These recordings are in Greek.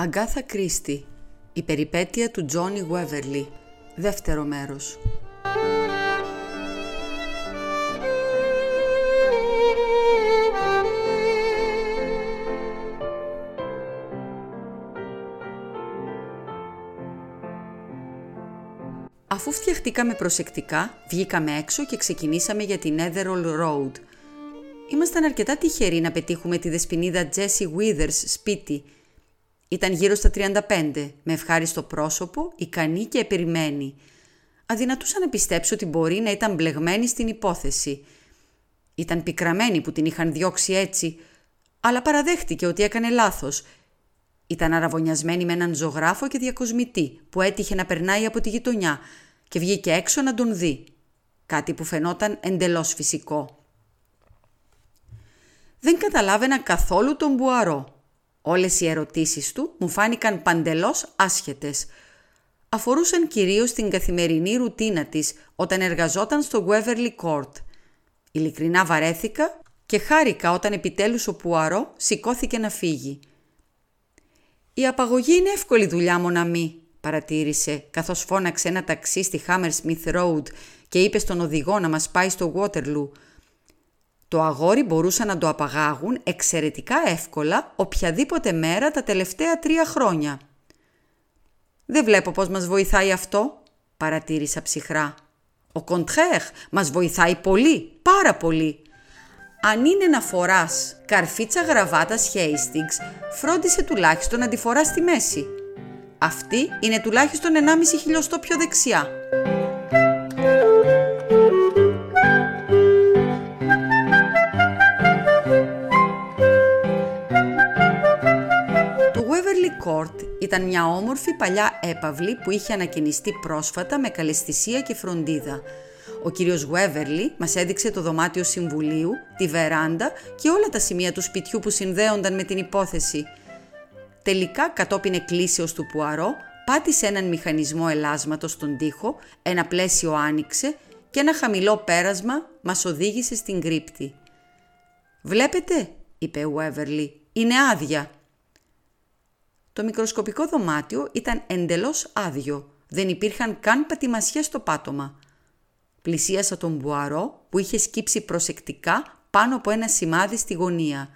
Αγκάθα Κρίστη Η περιπέτεια του Τζόνι Γουέβερλι Δεύτερο μέρος Αφού φτιαχτήκαμε προσεκτικά, βγήκαμε έξω και ξεκινήσαμε για την Netherall Road. Ήμασταν αρκετά τυχεροί να πετύχουμε τη δεσποινίδα Jessie Withers σπίτι. Ήταν γύρω στα 35, με ευχάριστο πρόσωπο, ικανή και επερημένη. Αδυνατούσα να πιστέψω ότι μπορεί να ήταν μπλεγμένη στην υπόθεση. Ήταν πικραμένη που την είχαν διώξει έτσι, αλλά παραδέχτηκε ότι έκανε λάθος. Ήταν αραβωνιασμένη με έναν ζωγράφο και διακοσμητή που έτυχε να περνάει από τη γειτονιά και βγήκε έξω να τον δει. Κάτι που φαινόταν εντελώς φυσικό. Δεν καταλάβαινα καθόλου τον Μπουαρό. Όλες οι ερωτήσεις του μου φάνηκαν παντελώς άσχετες. Αφορούσαν κυρίως την καθημερινή ρουτίνα της όταν εργαζόταν στο Waverly Court. Ειλικρινά βαρέθηκα και χάρηκα όταν επιτέλους ο Πουαρό σηκώθηκε να φύγει. «Η απαγωγή είναι εύκολη δουλειά, μοναμή», παρατήρησε, καθώς φώναξε ένα ταξί στη Hammersmith Road και είπε στον οδηγό να μας πάει στο Waterloo. Το αγόρι μπορούσαν να το απαγάγουν εξαιρετικά εύκολα οποιαδήποτε μέρα τα τελευταία τρία χρόνια. «Δεν βλέπω πώς μας βοηθάει αυτό», παρατήρησα ψυχρά. «Ο Κοντχέχ μας βοηθάει πολύ, πάρα πολύ», αν είναι να φοράς καρφίτσα γραβάτας Hastings, φρόντισε τουλάχιστον να τη φοράς στη μέση. Αυτή είναι τουλάχιστον 1,5 χιλιοστό πιο δεξιά. Ήταν μια όμορφη παλιά έπαυλη που είχε ανακαινιστεί πρόσφατα με καλεσθησία και φροντίδα. Ο κύριος Γουέβερλι μας έδειξε το δωμάτιο συμβουλίου, τη βεράντα και όλα τα σημεία του σπιτιού που συνδέονταν με την υπόθεση. Τελικά, κατόπιν εκκλήσεως του Πουαρό, πάτησε έναν μηχανισμό ελάσματος στον τοίχο, ένα πλαίσιο άνοιξε και ένα χαμηλό πέρασμα μας οδήγησε στην κρύπτη. «Βλέπετε», είπε ο Ουέβερλι, «είναι άδεια». Το μικροσκοπικό δωμάτιο ήταν εντελώς άδειο. Δεν υπήρχαν καν πατημασιές στο πάτωμα. Πλησίασα τον Μπουαρό που είχε σκύψει προσεκτικά πάνω από ένα σημάδι στη γωνία.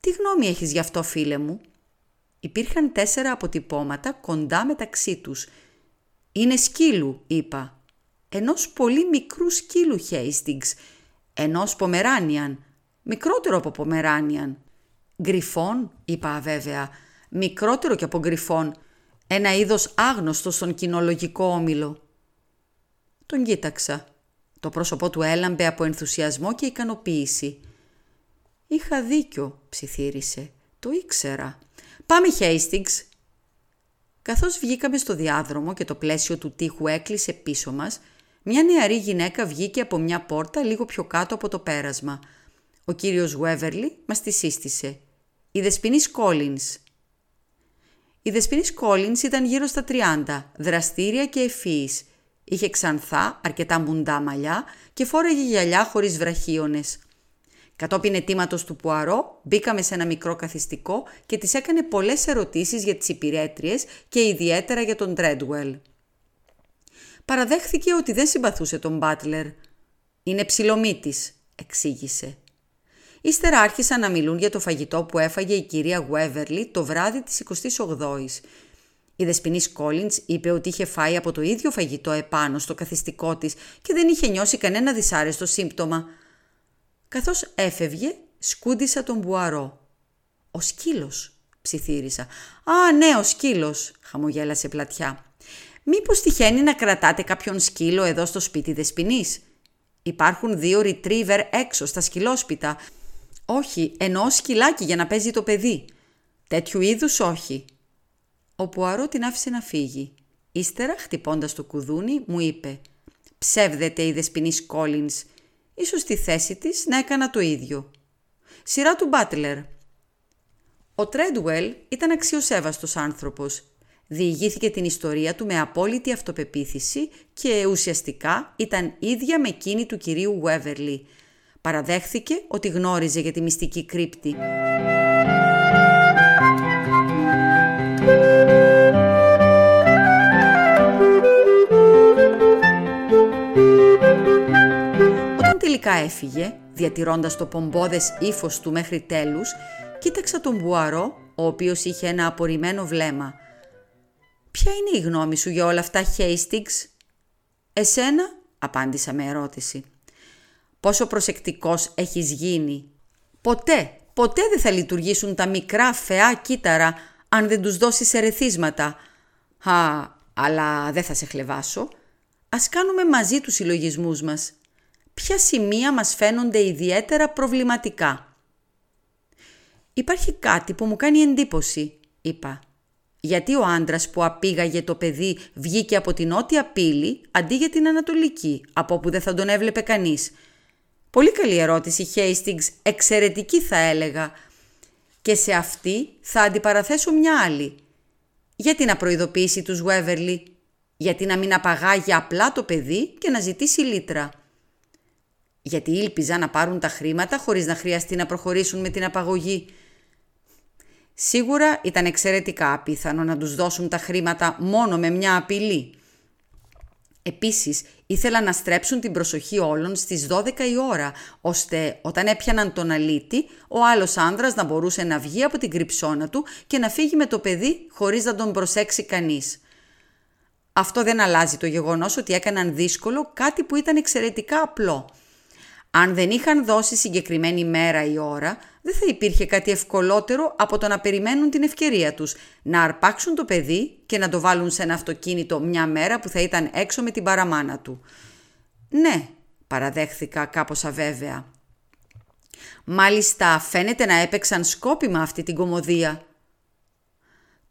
«Τι γνώμη έχεις γι' αυτό φίλε μου» Υπήρχαν τέσσερα αποτυπώματα κοντά μεταξύ τους. «Είναι σκύλου» είπα. «Ενός πολύ μικρού σκύλου Χέιστιγκς, ενός Πομεράνιαν, μικρότερο από Πομεράνιαν». «Γκριφόν» είπα βέβαια, μικρότερο και από γκριφόν, ένα είδος άγνωστο στον κοινολογικό όμιλο. Τον κοίταξα. Το πρόσωπό του έλαμπε από ενθουσιασμό και ικανοποίηση. «Είχα δίκιο», ψιθύρισε. «Το ήξερα. Πάμε, Χέιστιγκς». Καθώς βγήκαμε στο διάδρομο και το πλαίσιο του τείχου έκλεισε πίσω μας, μια νεαρή γυναίκα βγήκε από μια πόρτα λίγο πιο κάτω από το πέρασμα. Ο κύριος Γουέβερλι μας τη σύστησε. «Η Δεσποινής Κόλινς». Η Δεσποινής Κόλινς ήταν γύρω στα 30, δραστήρια και ευφύης Είχε ξανθά, αρκετά μουντά μαλλιά και φόρεγε γυαλιά χωρίς βραχίονες. Κατόπιν αιτήματος του Πουαρό, μπήκαμε σε ένα μικρό καθιστικό και της έκανε πολλές ερωτήσεις για τις υπηρέτριες και ιδιαίτερα για τον Τρέντουελ. Παραδέχθηκε ότι δεν συμπαθούσε τον Μπάτλερ. «Είναι ψιλομύτης», εξήγησε. Ύστερα άρχισαν να μιλούν για το φαγητό που έφαγε η κυρία Γουέβερλι το βράδυ της 28ης η Δεσποινής Κόλλιντ είπε ότι είχε φάει από το ίδιο φαγητό επάνω στο καθιστικό της και δεν είχε νιώσει κανένα δυσάρεστο σύμπτωμα. Καθώς έφευγε, σκούντισα τον Μπουαρό. «Ο σκύλος, ψιθύρισα. «Α, ναι, ο σκύλος, χαμογέλασε πλατιά. «Μήπως τυχαίνει να κρατάτε κάποιον σκύλο εδώ στο σπίτι Δεσποινής; Υπάρχουν δύο retriever έξω στα σκυλόσπιτα. Όχι, εννοώ σκυλάκι για να παίζει το παιδί. Τέτοιου είδους όχι. Ο Πουαρό την άφησε να φύγει. Ύστερα, χτυπώντας το κουδούνι, μου είπε «Ψεύδεται η δεσποινής Κόλινς. Ίσως στη θέση της να έκανα το ίδιο». Σειρά του Μπάτλερ. Ο Τρέντουελ ήταν αξιοσέβαστος άνθρωπος. Διηγήθηκε την ιστορία του με απόλυτη αυτοπεποίθηση και ουσιαστικά ήταν ίδια με εκείνη του κυρίου Βέβερλι. Παραδέχθηκε ότι γνώριζε για τη μυστική κρύπτη. Όταν τελικά έφυγε, διατηρώντας το πομπόδες ύφος του μέχρι τέλους, κοίταξα τον Μπουαρό, ο οποίος είχε ένα απορριμμένο βλέμμα. «Ποια είναι η γνώμη σου για όλα αυτά, Χέιστιγκς» «Εσένα» απάντησα με ερώτηση. «Πόσο προσεκτικός έχεις γίνει» «Ποτέ, ποτέ δεν θα λειτουργήσουν τα μικρά φεά κύτταρα αν δεν τους δώσεις ερεθίσματα». «Α, αλλά δεν θα σε χλεβάσω. Ας κάνουμε μαζί τους συλλογισμούς μας. Ποια σημεία μας φαίνονται ιδιαίτερα προβληματικά». «Υπάρχει κάτι που μου κάνει εντύπωση», είπα. «Γιατί ο άντρας που απήγαγε το παιδί βγήκε από την νότια πύλη αντί για την ανατολική, από όπου δεν θα τον έβλεπε κανείς. Πολύ καλή ερώτηση, Χέιστιγκς, εξαιρετική θα έλεγα. Και σε αυτή θα αντιπαραθέσω μια άλλη. Γιατί να προειδοποιήσει τους Βέβερλι, γιατί να μην απαγάγει απλά το παιδί και να ζητήσει λίτρα; Γιατί ήλπιζα να πάρουν τα χρήματα χωρίς να χρειαστεί να προχωρήσουν με την απαγωγή; Σίγουρα ήταν εξαιρετικά απίθανο να τους δώσουν τα χρήματα μόνο με μια απειλή. Επίσης, ήθελα να στρέψουν την προσοχή όλων στις 12 η ώρα, ώστε όταν έπιαναν τον αλήτη, ο άλλος άνδρας να μπορούσε να βγει από την κρυψώνα του και να φύγει με το παιδί χωρίς να τον προσέξει κανείς. Αυτό δεν αλλάζει το γεγονός ότι έκαναν δύσκολο κάτι που ήταν εξαιρετικά απλό. Αν δεν είχαν δώσει συγκεκριμένη μέρα ή ώρα, δεν θα υπήρχε κάτι ευκολότερο από το να περιμένουν την ευκαιρία τους, να αρπάξουν το παιδί και να το βάλουν σε ένα αυτοκίνητο μια μέρα που θα ήταν έξω με την παραμάνα του. Ναι, παραδέχθηκα κάπως αβέβαια. Μάλιστα φαίνεται να έπαιξαν σκόπιμα αυτή την κομμωδία.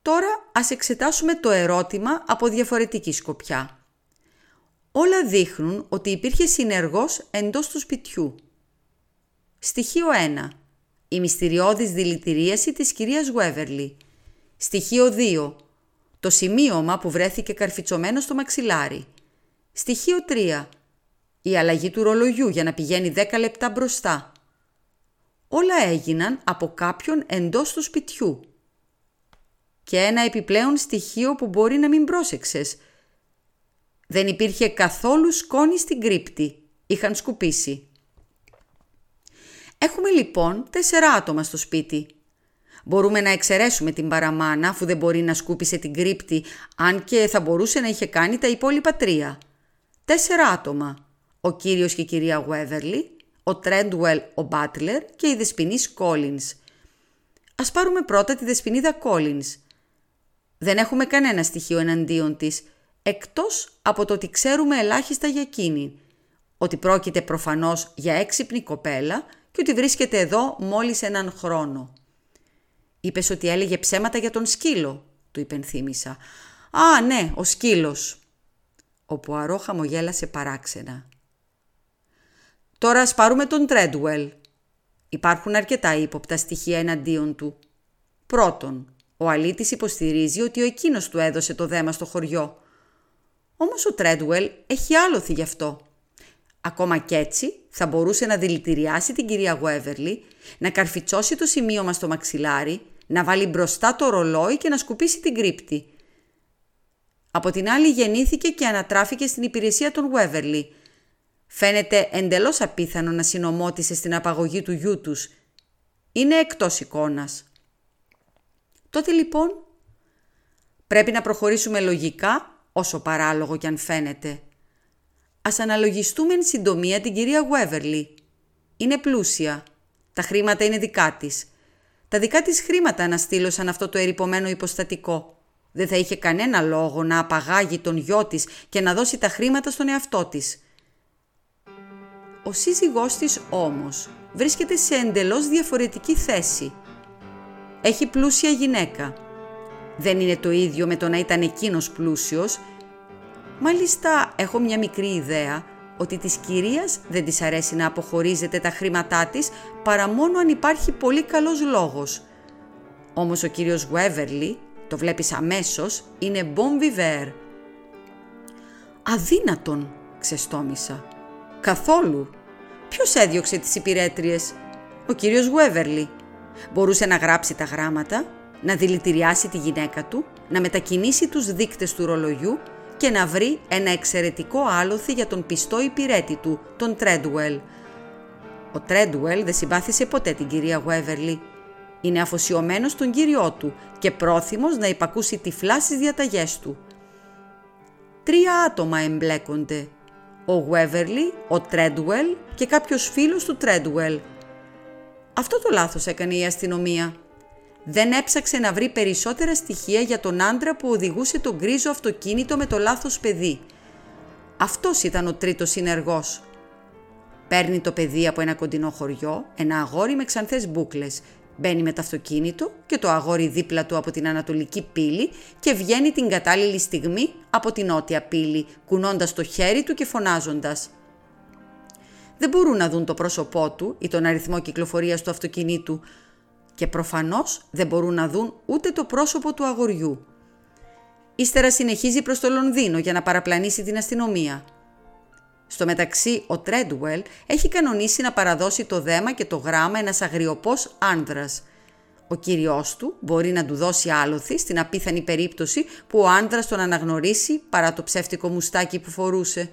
Τώρα ας εξετάσουμε το ερώτημα από διαφορετική σκοπιά. Όλα δείχνουν ότι υπήρχε συνεργός εντός του σπιτιού. Στοιχείο 1 η μυστηριώδης δηλητηρίαση της κυρίας Γουέβερλι. Στοιχείο 2. Το σημείωμα που βρέθηκε καρφιτσωμένο στο μαξιλάρι. Στοιχείο 3. Η αλλαγή του ρολογιού για να πηγαίνει 10 λεπτά μπροστά. Όλα έγιναν από κάποιον εντός του σπιτιού. Και ένα επιπλέον στοιχείο που μπορεί να μην πρόσεξες. Δεν υπήρχε καθόλου σκόνη στην κρύπτη. Είχαν σκουπίσει. Έχουμε λοιπόν τέσσερα άτομα στο σπίτι. Μπορούμε να εξαιρέσουμε την παραμάνα αφού δεν μπορεί να σκούπισε την κρύπτη, αν και θα μπορούσε να είχε κάνει τα υπόλοιπα τρία. Τέσσερα άτομα. Ο κύριος και η κυρία Γουέβερλι, ο Τρέντουελ ο Μπάτλερ και η δεσποινής Κόλινς. Ας πάρουμε πρώτα τη δεσποινίδα Κόλινς. Δεν έχουμε κανένα στοιχείο εναντίον της, εκτός από το ότι ξέρουμε ελάχιστα για εκείνη. Ότι πρόκειται προφανώς για έξυπνη κοπέλα και ότι βρίσκεται εδώ μόλις έναν χρόνο. Είπες ότι έλεγε ψέματα για τον σκύλο, του υπενθύμησα. «Α, ναι, ο σκύλος». Ο Πουαρό χαμογέλασε παράξενα. «Τώρα ας πάρουμε τον Τρέντουελ. Υπάρχουν αρκετά ύποπτα στοιχεία εναντίον του. Πρώτον, ο αλήτης υποστηρίζει ότι ο εκείνος του έδωσε το δέμα στο χωριό. Όμως ο Τρέντουελ έχει άλοθη γι' αυτό. Ακόμα κι έτσι θα μπορούσε να δηλητηριάσει την κυρία Γουέβερλι, να καρφιτσώσει το σημείωμα στο μαξιλάρι, να βάλει μπροστά το ρολόι και να σκουπίσει την κρύπτη. Από την άλλη γεννήθηκε και ανατράφηκε στην υπηρεσία των Γουέβερλι. Φαίνεται εντελώς απίθανο να συνομότησε στην απαγωγή του γιού τους. Είναι εκτός εικόνας. Τότε λοιπόν πρέπει να προχωρήσουμε λογικά όσο παράλογο κι αν φαίνεται. Ας αναλογιστούμε εν συντομία την κυρία Γουέβερλι. Είναι πλούσια. Τα χρήματα είναι δικά της. Τα δικά της χρήματα αναστήλωσαν αυτό το ερυπωμένο υποστατικό. Δεν θα είχε κανένα λόγο να απαγάγει τον γιο της και να δώσει τα χρήματα στον εαυτό της. Ο σύζυγός της όμως βρίσκεται σε εντελώς διαφορετική θέση. Έχει πλούσια γυναίκα. Δεν είναι το ίδιο με το να ήταν εκείνος πλούσιος Μάλιστα έχω μια μικρή ιδέα ότι της κυρίας δεν της αρέσει να αποχωρίζεται τα χρήματά της παρά μόνο αν υπάρχει πολύ καλός λόγος. Όμως ο κύριος Γουέβερλι, το βλέπεις αμέσως, είναι bon viveur. Αδύνατον, ξεστόμησα. Καθόλου. Ποιος έδιωξε τις υπηρέτριες; Ο κύριος Γουέβερλι. Μπορούσε να γράψει τα γράμματα, να δηλητηριάσει τη γυναίκα του, να μετακινήσει τους δείκτες του ρολογιού και να βρει ένα εξαιρετικό άλοθη για τον πιστό υπηρέτη του, τον Τρέντουελ. Ο Τρέντουελ δεν συμπάθησε ποτέ την κυρία Γουέβερλι. Είναι αφοσιωμένος στον κύριό του και πρόθυμος να υπακούσει τυφλά στις διαταγές του. Τρία άτομα εμπλέκονται. Ο Γουέβερλι, ο Τρέντουελ και κάποιος φίλος του Τρέντουελ. Αυτό το λάθος έκανε η αστυνομία. Δεν έψαξε να βρει περισσότερα στοιχεία για τον άντρα που οδηγούσε το γκρίζο αυτοκίνητο με το λάθος παιδί. Αυτός ήταν ο τρίτος συνεργός. Παίρνει το παιδί από ένα κοντινό χωριό, ένα αγόρι με ξανθές μπούκλες. Μπαίνει με το αυτοκίνητο και το αγόρι δίπλα του από την ανατολική πύλη και βγαίνει την κατάλληλη στιγμή από την νότια πύλη, κουνώντας το χέρι του και φωνάζοντας. Δεν μπορούν να δουν το πρόσωπό του ή τον αριθμό κυκλοφορίας του αυτοκινήτου και προφανώς δεν μπορούν να δουν ούτε το πρόσωπο του αγοριού. Ύστερα συνεχίζει προς το Λονδίνο για να παραπλανήσει την αστυνομία. Στο μεταξύ, ο Τρέντουελ έχει κανονίσει να παραδώσει το δέμα και το γράμμα ένας αγριοπός άνδρας. Ο κύριός του μπορεί να του δώσει άλοθη στην απίθανη περίπτωση που ο άνδρας τον αναγνωρίσει παρά το ψεύτικο μουστάκι που φορούσε.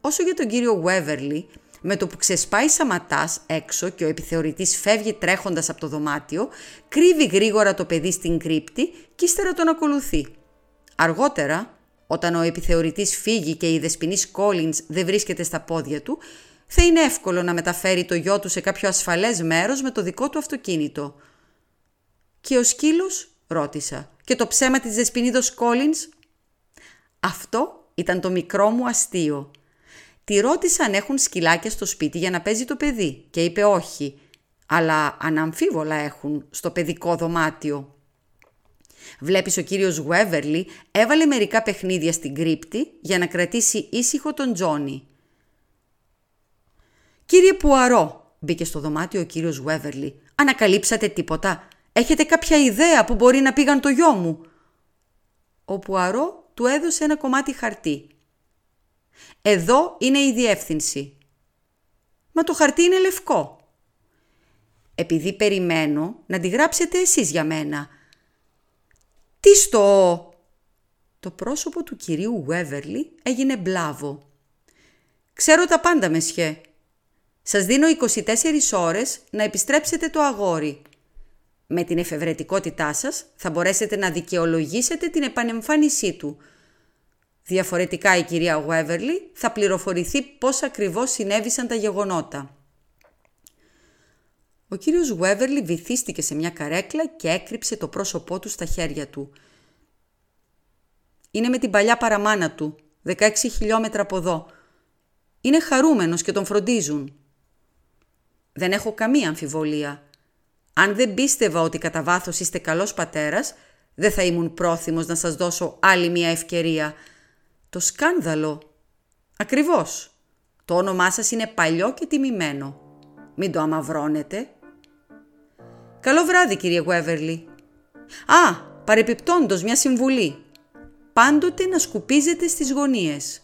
Όσο για τον κύριο Βέβερλι, με το που ξεσπάει σαματάς έξω και ο επιθεωρητής φεύγει τρέχοντας από το δωμάτιο, κρύβει γρήγορα το παιδί στην κρύπτη και ύστερα τον ακολουθεί. Αργότερα, όταν ο επιθεωρητής φύγει και η δεσποινής Κόλινς δεν βρίσκεται στα πόδια του, θα είναι εύκολο να μεταφέρει το γιο του σε κάποιο ασφαλές μέρος με το δικό του αυτοκίνητο. «Και ο σκύλος» ρώτησα. «Και το ψέμα της δεσποινίδος Κόλινς» Αυτό ήταν το μικρό μου αστείο. Τη ρώτησα αν έχουν σκυλάκια στο σπίτι για να παίζει το παιδί και είπε όχι, αλλά αναμφίβολα έχουν στο παιδικό δωμάτιο. Βλέπεις ο κύριος Γουέβερλι έβαλε μερικά παιχνίδια στην κρύπτη για να κρατήσει ήσυχο τον Τζόνι. «Κύριε Πουαρό», μπήκε στο δωμάτιο ο κύριος Γουέβερλι, «ανακαλύψατε τίποτα; Έχετε κάποια ιδέα που μπορεί να πήγαν το γιο μου». Ο Πουαρό του έδωσε ένα κομμάτι χαρτί. «Εδώ είναι η διεύθυνση». «Μα το χαρτί είναι λευκό». «Επειδή περιμένω να τη γράψετε εσείς για μένα», «Τι στο...» Το πρόσωπο του κυρίου Βέβερλι έγινε μπλάβο. «Ξέρω τα πάντα, μεσιέ. Σας δίνω 24 ώρες να επιστρέψετε το αγόρι. Με την εφευρετικότητά σας θα μπορέσετε να δικαιολογήσετε την επανεμφάνισή του. Διαφορετικά η κυρία Βέβερλι θα πληροφορηθεί πώς ακριβώς συνέβησαν τα γεγονότα. Ο κύριος Βέβερλι βυθίστηκε σε μια καρέκλα και έκρυψε το πρόσωπό του στα χέρια του. Είναι με την παλιά παραμάνα του, 16 χιλιόμετρα από εδώ. Είναι χαρούμενος και τον φροντίζουν. Δεν έχω καμία αμφιβολία. Αν δεν πίστευα ότι κατά βάθος είστε καλός πατέρας, δεν θα ήμουν πρόθυμος να σας δώσω άλλη μια ευκαιρία. Το σκάνδαλο. Ακριβώς. Το όνομά σας είναι παλιό και τιμημένο. Μην το αμαυρώνετε. «Καλό βράδυ, κύριε Γουέβερλι». «Α, παρεπιπτόντος μια συμβουλή. Πάντοτε να σκουπίζετε στις γωνίες».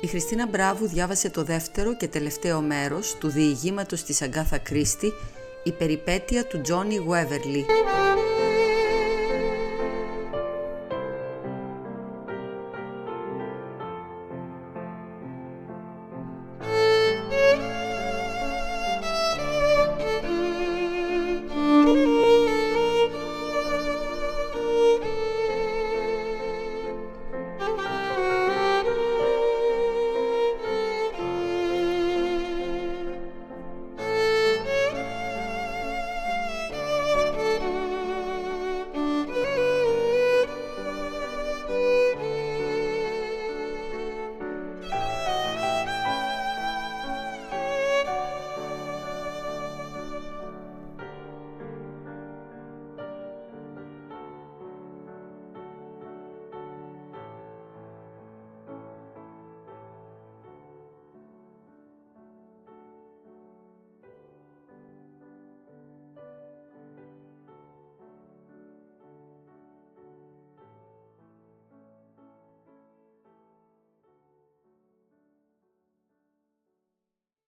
Η Χριστίνα Μπράβου διάβασε το δεύτερο και τελευταίο μέρος του διηγήματος της Αγκάθα Κρίστη «Η περιπέτεια του Τζόνι Γουέβερλι».